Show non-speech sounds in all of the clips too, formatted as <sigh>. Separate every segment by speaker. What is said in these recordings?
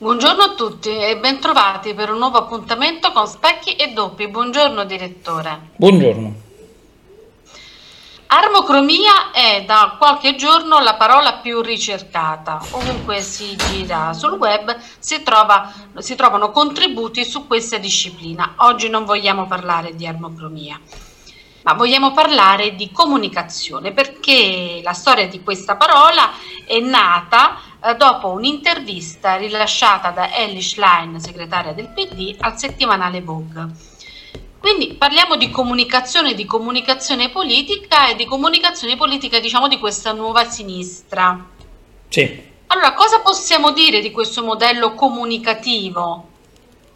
Speaker 1: Buongiorno a tutti e bentrovati per un nuovo appuntamento con Specchi e Doppi. Buongiorno direttore.
Speaker 2: Buongiorno.
Speaker 1: Armocromia è da qualche giorno la parola più ricercata. Ovunque si gira sul web si, trova, si trovano contributi su questa disciplina. Oggi non vogliamo parlare di armocromia ma vogliamo parlare di comunicazione perché la storia di questa parola è nata dopo un'intervista rilasciata da Ellie Schlein, segretaria del PD, al settimanale Vogue. Quindi parliamo di comunicazione, di comunicazione politica e di comunicazione politica, diciamo, di questa nuova sinistra.
Speaker 2: Sì.
Speaker 1: Allora, cosa possiamo dire di questo modello comunicativo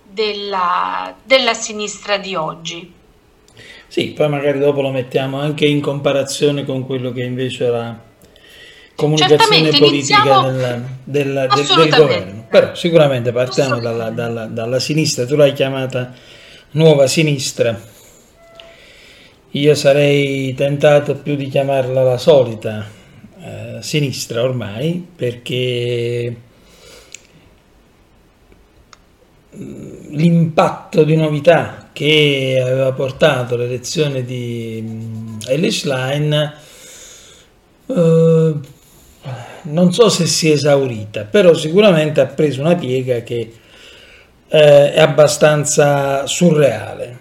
Speaker 1: della, della sinistra di oggi?
Speaker 2: Sì, poi magari dopo lo mettiamo anche in comparazione con quello che invece la comunicazione politica del, del, del, del, governo. Però sicuramente partiamo dalla, dalla, dalla sinistra, tu l'hai chiamata nuova sinistra. Io sarei tentato più di chiamarla la solita eh, sinistra ormai, perché mm, l'impatto di novità che aveva portato l'elezione di mm, Elish Line eh, non so se si è esaurita, però sicuramente ha preso una piega che eh, è abbastanza surreale.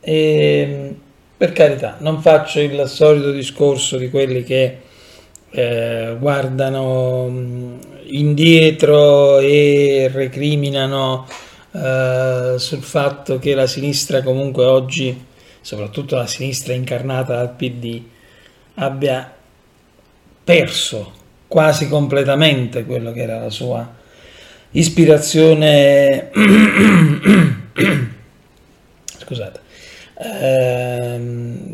Speaker 2: E, per carità, non faccio il solito discorso di quelli che eh, guardano indietro e recriminano eh, sul fatto che la sinistra comunque oggi, soprattutto la sinistra incarnata dal PD, abbia perso quasi completamente quello che era la sua ispirazione. <clears throat> Scusate. Eh,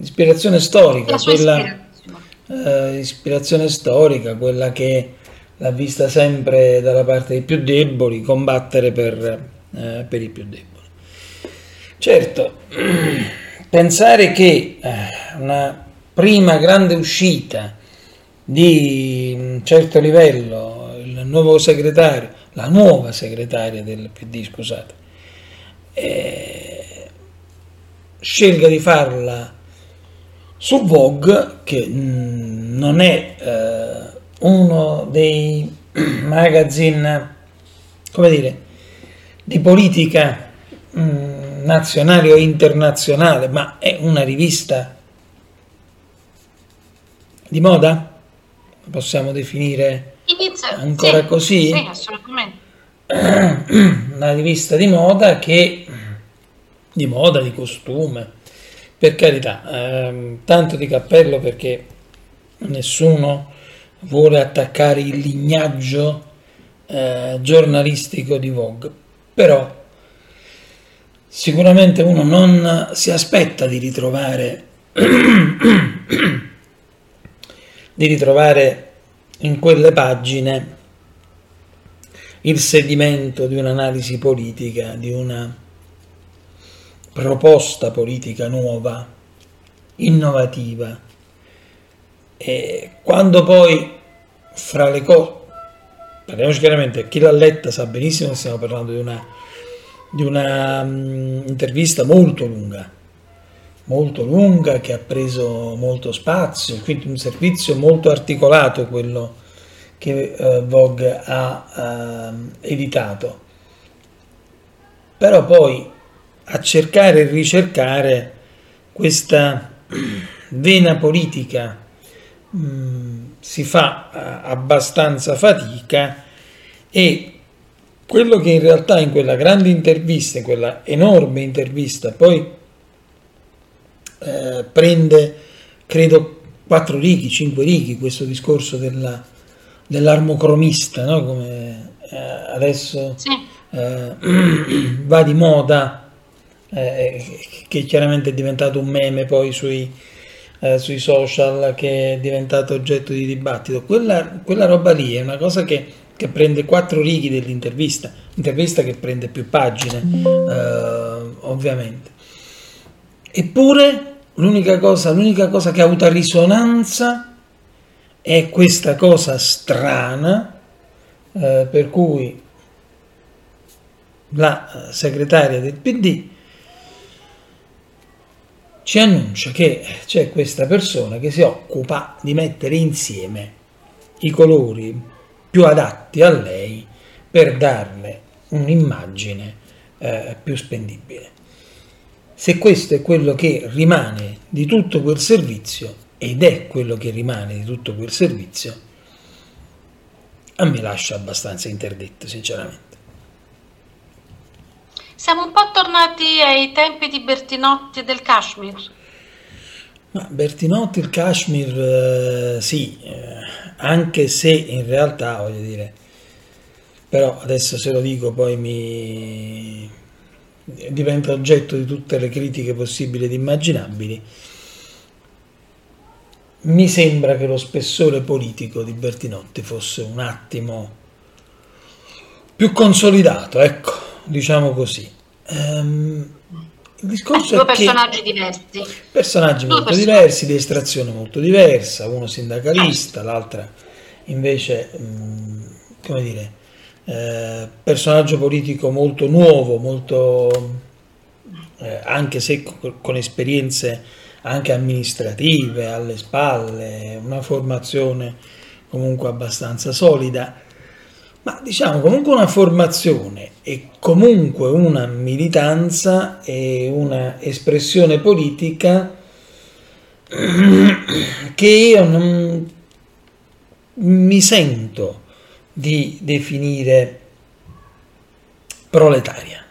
Speaker 2: ispirazione storica quella eh, ispirazione storica quella che l'ha vista sempre dalla parte dei più deboli combattere per eh, per i più deboli. Certo, <clears throat> pensare che eh, una prima grande uscita di un certo livello, il nuovo segretario, la nuova segretaria del PD, scusate, eh, scelga di farla su Vogue, che mh, non è eh, uno dei <clears throat> magazine, come dire, di politica mh, mm, nazionale o internazionale, ma è una rivista di moda? Possiamo definire
Speaker 1: Inizio,
Speaker 2: ancora
Speaker 1: sì,
Speaker 2: così?
Speaker 1: Sì, assolutamente. <clears throat>
Speaker 2: Una rivista di moda che di moda, di costume, per carità, ehm, tanto di cappello perché nessuno vuole attaccare il lignaggio eh, giornalistico di Vogue però sicuramente uno non si aspetta di ritrovare <clears throat> di ritrovare in quelle pagine il sedimento di un'analisi politica, di una proposta politica nuova, innovativa. E quando poi fra le cose parliamoci chiaramente, chi l'ha letta sa benissimo che stiamo parlando di una, di una um, intervista molto lunga, molto lunga che ha preso molto spazio, quindi un servizio molto articolato quello che uh, Vogue ha uh, editato. Però poi a cercare e ricercare questa vena politica mh, si fa eh, abbastanza fatica e quello che in realtà in quella grande intervista, in quella enorme intervista, poi eh, prende, credo, quattro righi, cinque righi, questo discorso della, dell'armocromista, no? come eh, adesso sì. eh, <clears throat> va di moda, eh, che chiaramente è diventato un meme poi sui, eh, sui social che è diventato oggetto di dibattito. Quella, quella roba lì è una cosa che, che, prende quattro righe dell'intervista, intervista che prende più pagine, eh, ovviamente. Eppure l'unica cosa, l'unica cosa che ha avuto risonanza è questa cosa strana, eh, per cui la segretaria del PD, ci annuncia che c'è questa persona che si occupa di mettere insieme i colori più adatti a lei per darle un'immagine eh, più spendibile. Se questo è quello che rimane di tutto quel servizio, ed è quello che rimane di tutto quel servizio, a me lascia abbastanza interdetto, sinceramente.
Speaker 1: Siamo un po' tornati ai tempi di Bertinotti e del Kashmir.
Speaker 2: Ma Bertinotti, il Kashmir, eh, sì, eh, anche se in realtà, voglio dire, però adesso se lo dico poi mi diventa oggetto di tutte le critiche possibili ed immaginabili. Mi sembra che lo spessore politico di Bertinotti fosse un attimo più consolidato, ecco diciamo così. Um,
Speaker 1: il discorso due è personaggi che diversi.
Speaker 2: Personaggi due molto personaggi. diversi, di estrazione molto diversa, uno sindacalista, l'altra invece, um, come dire, eh, personaggio politico molto nuovo, molto, eh, anche se con, esperienze anche amministrative alle spalle, una formazione comunque abbastanza solida. Ma diciamo comunque una formazione e comunque una militanza e una espressione politica <clears throat> che io non mi sento di definire proletaria.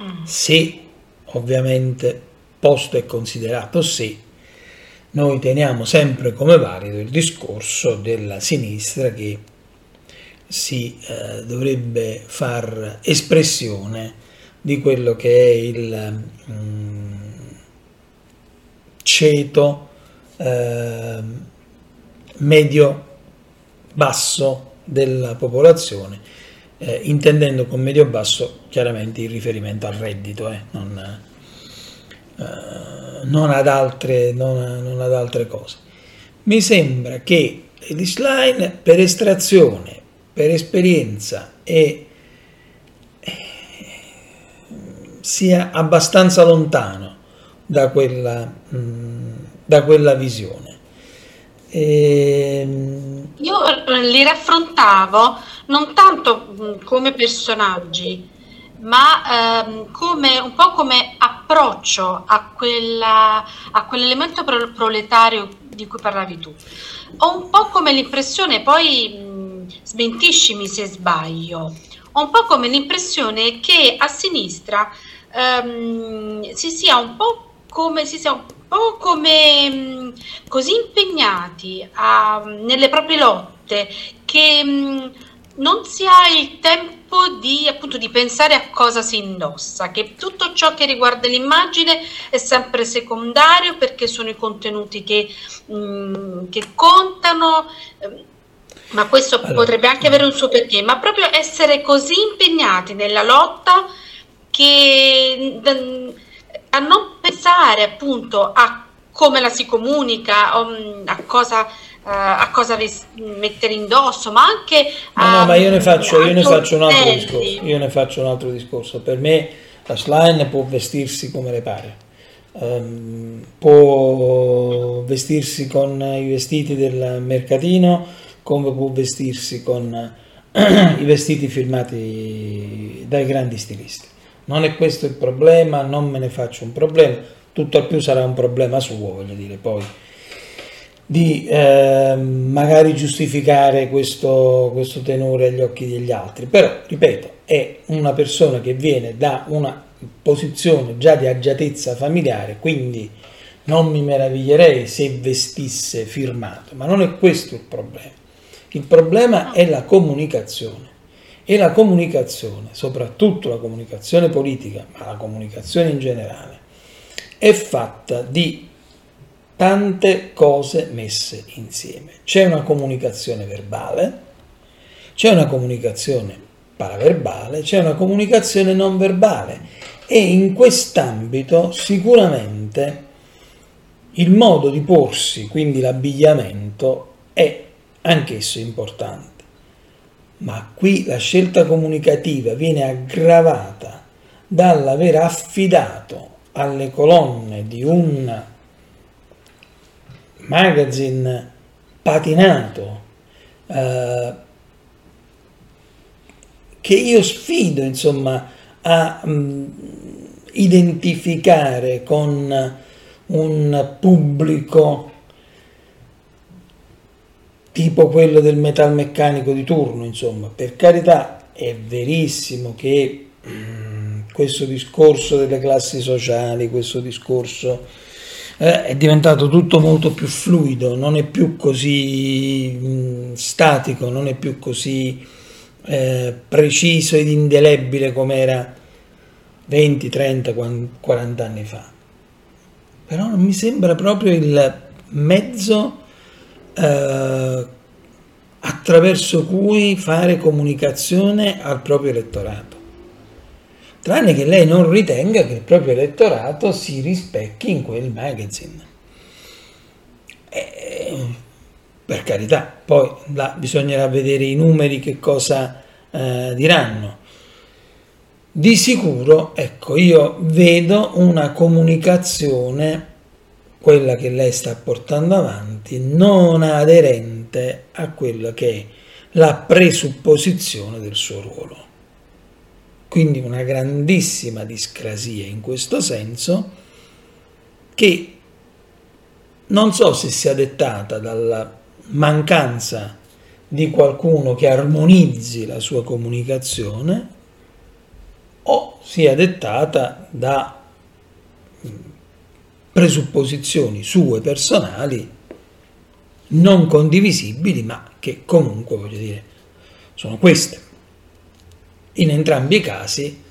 Speaker 2: Mm. Se ovviamente posto e considerato se noi teniamo sempre come valido il discorso della sinistra che si eh, dovrebbe far espressione di quello che è il mm, ceto eh, medio basso della popolazione, eh, intendendo con medio basso chiaramente il riferimento al reddito, eh, non, eh, non, ad altre, non, non ad altre cose. Mi sembra che l'Isline per estrazione per esperienza e eh, sia abbastanza lontano da quella, mm, da quella visione.
Speaker 1: E... Ehm, Io li raffrontavo non tanto mm, come personaggi, ma ehm, come, un po' come approccio a, quella, a quell'elemento proletario di cui parlavi tu. Ho un po' come l'impressione, poi mm, smentiscimi se sbaglio, ho un po' come l'impressione che a sinistra ehm, si sia un po' come si sia un po' come mm, così impegnati a, nelle proprie lotte che mm, non si ha il tempo di, appunto, di pensare a cosa si indossa, che tutto ciò che riguarda l'immagine è sempre secondario perché sono i contenuti che, mh, mm, che contano. Ma questo allora, potrebbe anche avere un suo perché, ma proprio essere così impegnati nella lotta che a non pensare appunto a come la si comunica, a cosa, a cosa mettere indosso, ma anche
Speaker 2: a... No, no ma io ne faccio, io ne faccio un altro discorso. Io ne faccio un altro discorso. Per me la slime può vestirsi come le pare. Um, può vestirsi con i vestiti del mercatino, come può vestirsi con <clears throat> i vestiti firmati dai grandi stilisti. Non è questo il problema, non me ne faccio un problema, tutto al più sarà un problema suo, voglio dire, poi di eh, magari giustificare questo, questo tenore agli occhi degli altri, però ripeto, è una persona che viene da una posizione già di agiatezza familiare, quindi non mi meraviglierei se vestisse firmato, ma non è questo il problema. Il problema è la comunicazione e la comunicazione, soprattutto la comunicazione politica, ma la comunicazione in generale, è fatta di tante cose messe insieme. C'è una comunicazione verbale, c'è una comunicazione paraverbale, c'è una comunicazione non verbale e in quest'ambito sicuramente il modo di porsi, quindi l'abbigliamento, è anch'esso importante. Ma qui la scelta comunicativa viene aggravata dall'aver affidato alle colonne di un magazine patinato eh, che io sfido insomma a mh, mm, identificare con un pubblico tipo quello del metalmeccanico di turno, insomma, per carità è verissimo che mm, questo discorso delle classi sociali, questo discorso eh, è diventato tutto molto più fluido, non è più così mm, statico, non è più così eh, preciso ed indelebile come era 20, 30, 40 anni fa. Però non mi sembra proprio il mezzo eh, attraverso cui fare comunicazione al proprio elettorato. Tranne che lei non ritenga che il proprio elettorato si rispecchi in quel magazine. Eh, per carità, poi là bisognerà vedere i numeri che cosa eh, diranno. Di sicuro, ecco, io vedo una comunicazione quella che lei sta portando avanti, non aderente a quella che è la presupposizione del suo ruolo. Quindi una grandissima discrasia in questo senso che non so se sia dettata dalla mancanza di qualcuno che armonizzi la sua comunicazione o sia dettata da presupposizioni sue personali non condivisibili, ma che comunque, voglio dire, sono queste. In entrambi i casi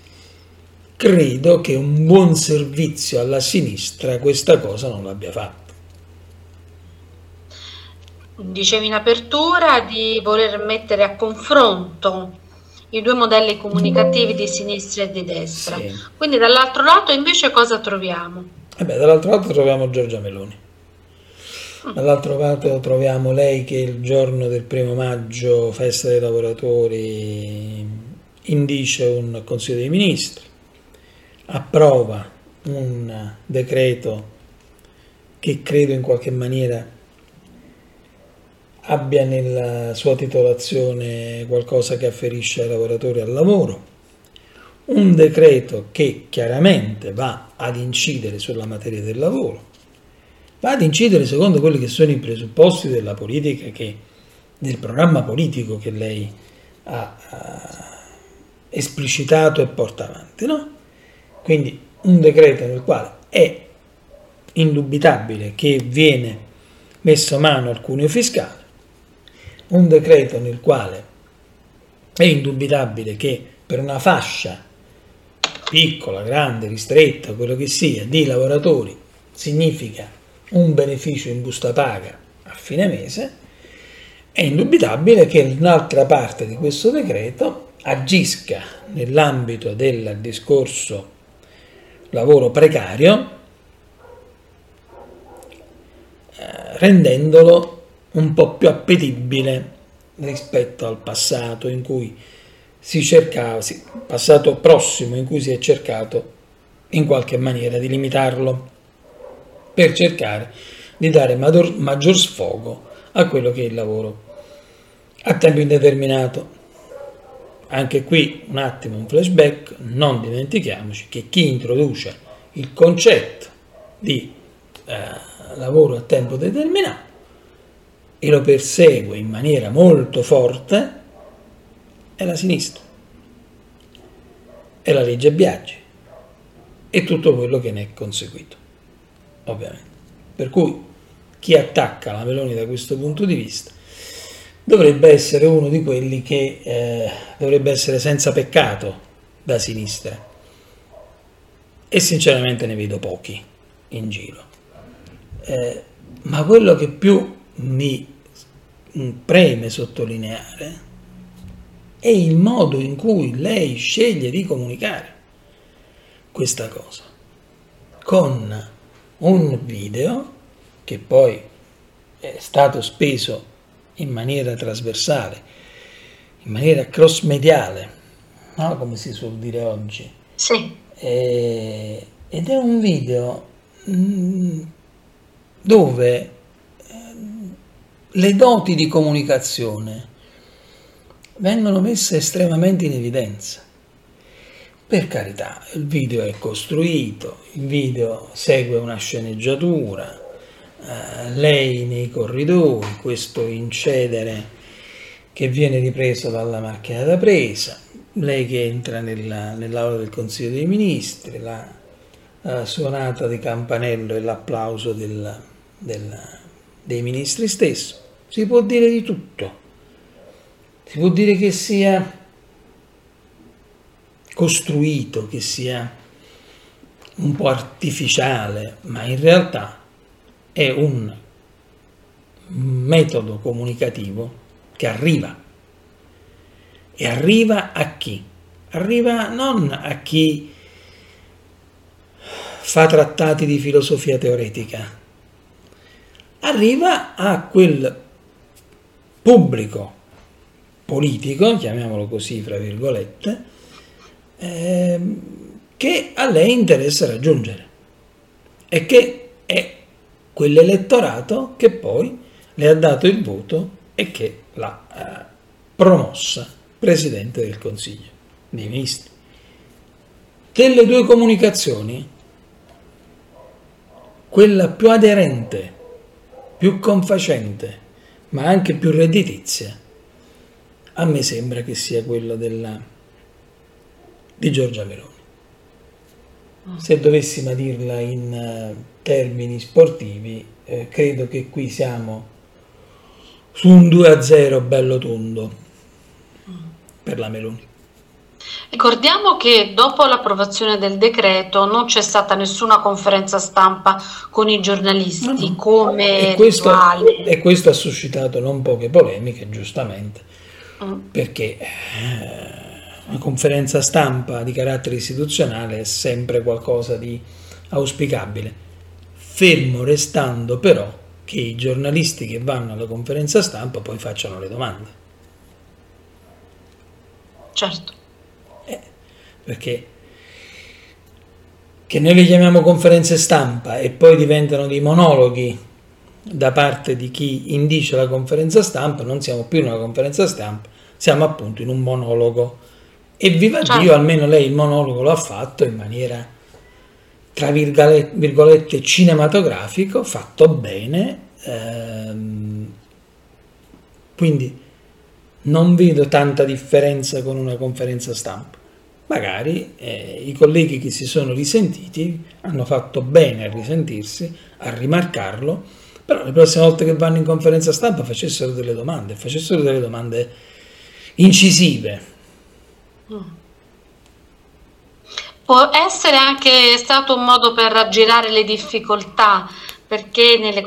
Speaker 2: credo che un buon servizio alla sinistra questa cosa non l'abbia fatta.
Speaker 1: Dicevi in apertura di voler mettere a confronto i due modelli comunicativi di sinistra e di destra. Sì. Quindi dall'altro lato invece cosa troviamo?
Speaker 2: E beh, dall'altro lato troviamo Giorgia Meloni. Dall'altro lato troviamo lei che il giorno del primo maggio, festa dei lavoratori, indice un Consiglio dei Ministri, approva un decreto che credo in qualche maniera abbia nella sua titolazione qualcosa che afferisce ai lavoratori al lavoro, un decreto che chiaramente va ad incidere sulla materia del lavoro, va ad incidere secondo quelli che sono i presupposti della politica, che, del programma politico che lei ha, ha esplicitato e porta avanti. No? Quindi un decreto nel quale è indubitabile che viene messo mano al cuneo fiscale, un decreto nel quale è indubitabile che per una fascia piccola, grande, ristretta, quello che sia, di lavoratori significa un beneficio in busta paga a fine mese, è indubitabile che un'altra parte di questo decreto agisca nell'ambito del discorso lavoro precario, eh, rendendolo un po' più appetibile rispetto al passato in cui si cercava, passato prossimo in cui si è cercato in qualche maniera di limitarlo per cercare di dare maggior, maggior sfogo a quello che è il lavoro a tempo indeterminato. Anche qui un attimo un flashback, non dimentichiamoci che chi introduce il concetto di eh, lavoro a tempo determinato e lo persegue in maniera molto forte è la sinistra, è la legge Biaggi e tutto quello che ne è conseguito, ovviamente. Per cui chi attacca la Meloni da questo punto di vista dovrebbe essere uno di quelli che eh, dovrebbe essere senza peccato da sinistra e sinceramente ne vedo pochi in giro. Eh, ma quello che più mi preme sottolineare è il modo in cui lei sceglie di comunicare questa cosa con un video che poi è stato speso in maniera trasversale in maniera cross mediale, no? come si suol dire oggi.
Speaker 1: Sì.
Speaker 2: E, ed è un video mh, mm, dove eh, le doti di comunicazione vengono messe estremamente in evidenza. Per carità, il video è costruito, il video segue una sceneggiatura, eh, lei nei corridoi, questo incedere che viene ripreso dalla macchina da presa, lei che entra nella, nell'aula del Consiglio dei Ministri, la uh, suonata di campanello e l'applauso del, del, dei ministri stesso. Si può dire di tutto. Si può dire che sia costruito, che sia un po' artificiale, ma in realtà è un metodo comunicativo che arriva. E arriva a chi? Arriva non a chi fa trattati di filosofia teoretica, arriva a quel pubblico politico, chiamiamolo così, fra virgolette, eh, che a lei interessa raggiungere e che è quell'elettorato che poi le ha dato il voto e che l'ha eh, promossa Presidente del Consiglio dei Ministri. Delle due comunicazioni, quella più aderente, più confacente, ma anche più redditizia, a me sembra che sia quella della, di Giorgia Meloni. Se dovessimo dirla in uh, termini sportivi, eh, credo che qui siamo su un 2-0 bello tondo per la Meloni.
Speaker 1: Ricordiamo che dopo l'approvazione del decreto non c'è stata nessuna conferenza stampa con i giornalisti no, no. come
Speaker 2: e questo, e questo, ha suscitato non poche polemiche, giustamente. Perché eh, una conferenza stampa di carattere istituzionale è sempre qualcosa di auspicabile, fermo restando però che i giornalisti che vanno alla conferenza stampa poi facciano le domande.
Speaker 1: Certo.
Speaker 2: Eh, perché che noi le chiamiamo conferenze stampa e poi diventano dei monologhi da parte di chi indice la conferenza stampa, non siamo più in una conferenza stampa, siamo appunto in un monologo. E viva certo. Dio, almeno lei il monologo lo ha fatto in maniera tra virgolette cinematografico, fatto bene, ehm, quindi non vedo tanta differenza con una conferenza stampa. Magari eh, i colleghi che si sono risentiti hanno fatto bene a risentirsi, a rimarcarlo, però le prossime volte che vanno in conferenza stampa facessero delle domande, facessero delle domande incisive. Mm.
Speaker 1: Può essere anche stato un modo per raggirare le difficoltà, perché nelle,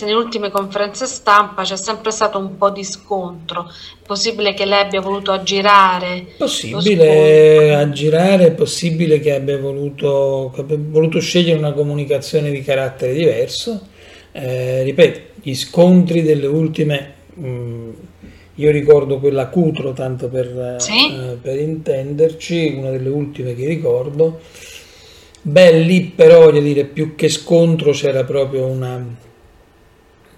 Speaker 1: nelle ultime conferenze stampa c'è sempre stato un po' di scontro. È possibile che lei abbia voluto aggirare?
Speaker 2: Possibile aggirare, è possibile che abbia voluto, che abbia voluto scegliere una comunicazione di carattere diverso. Eh, ripeto, gli scontri delle ultime... Mh, mm, io ricordo quella Cutro, tanto per, sì? eh, per intenderci, una delle ultime che ricordo. Beh, lì però, voglio dire, più che scontro c'era proprio una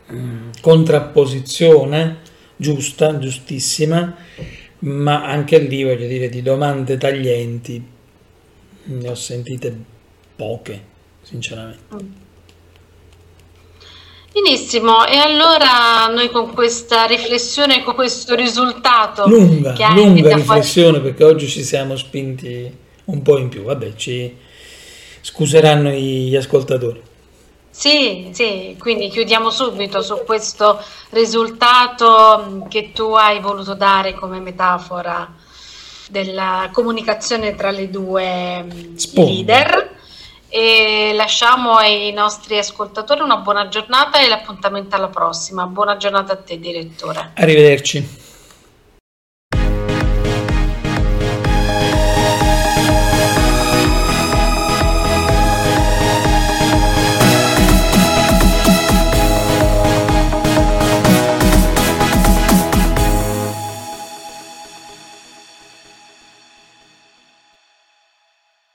Speaker 2: um, contrapposizione giusta, giustissima, ma anche lì, voglio dire, di domande taglienti ne ho sentite poche, sinceramente. Mm.
Speaker 1: Benissimo, e allora noi con questa riflessione, con questo risultato...
Speaker 2: Lunga, lunga riflessione fuori... perché oggi ci siamo spinti un po' in più, vabbè, ci scuseranno gli ascoltatori.
Speaker 1: Sì, sì, quindi chiudiamo subito su questo risultato che tu hai voluto dare come metafora della comunicazione tra le due Sponda. leader e lasciamo ai nostri ascoltatori una buona giornata e l'appuntamento alla prossima. Buona giornata a te, direttore.
Speaker 2: Arrivederci.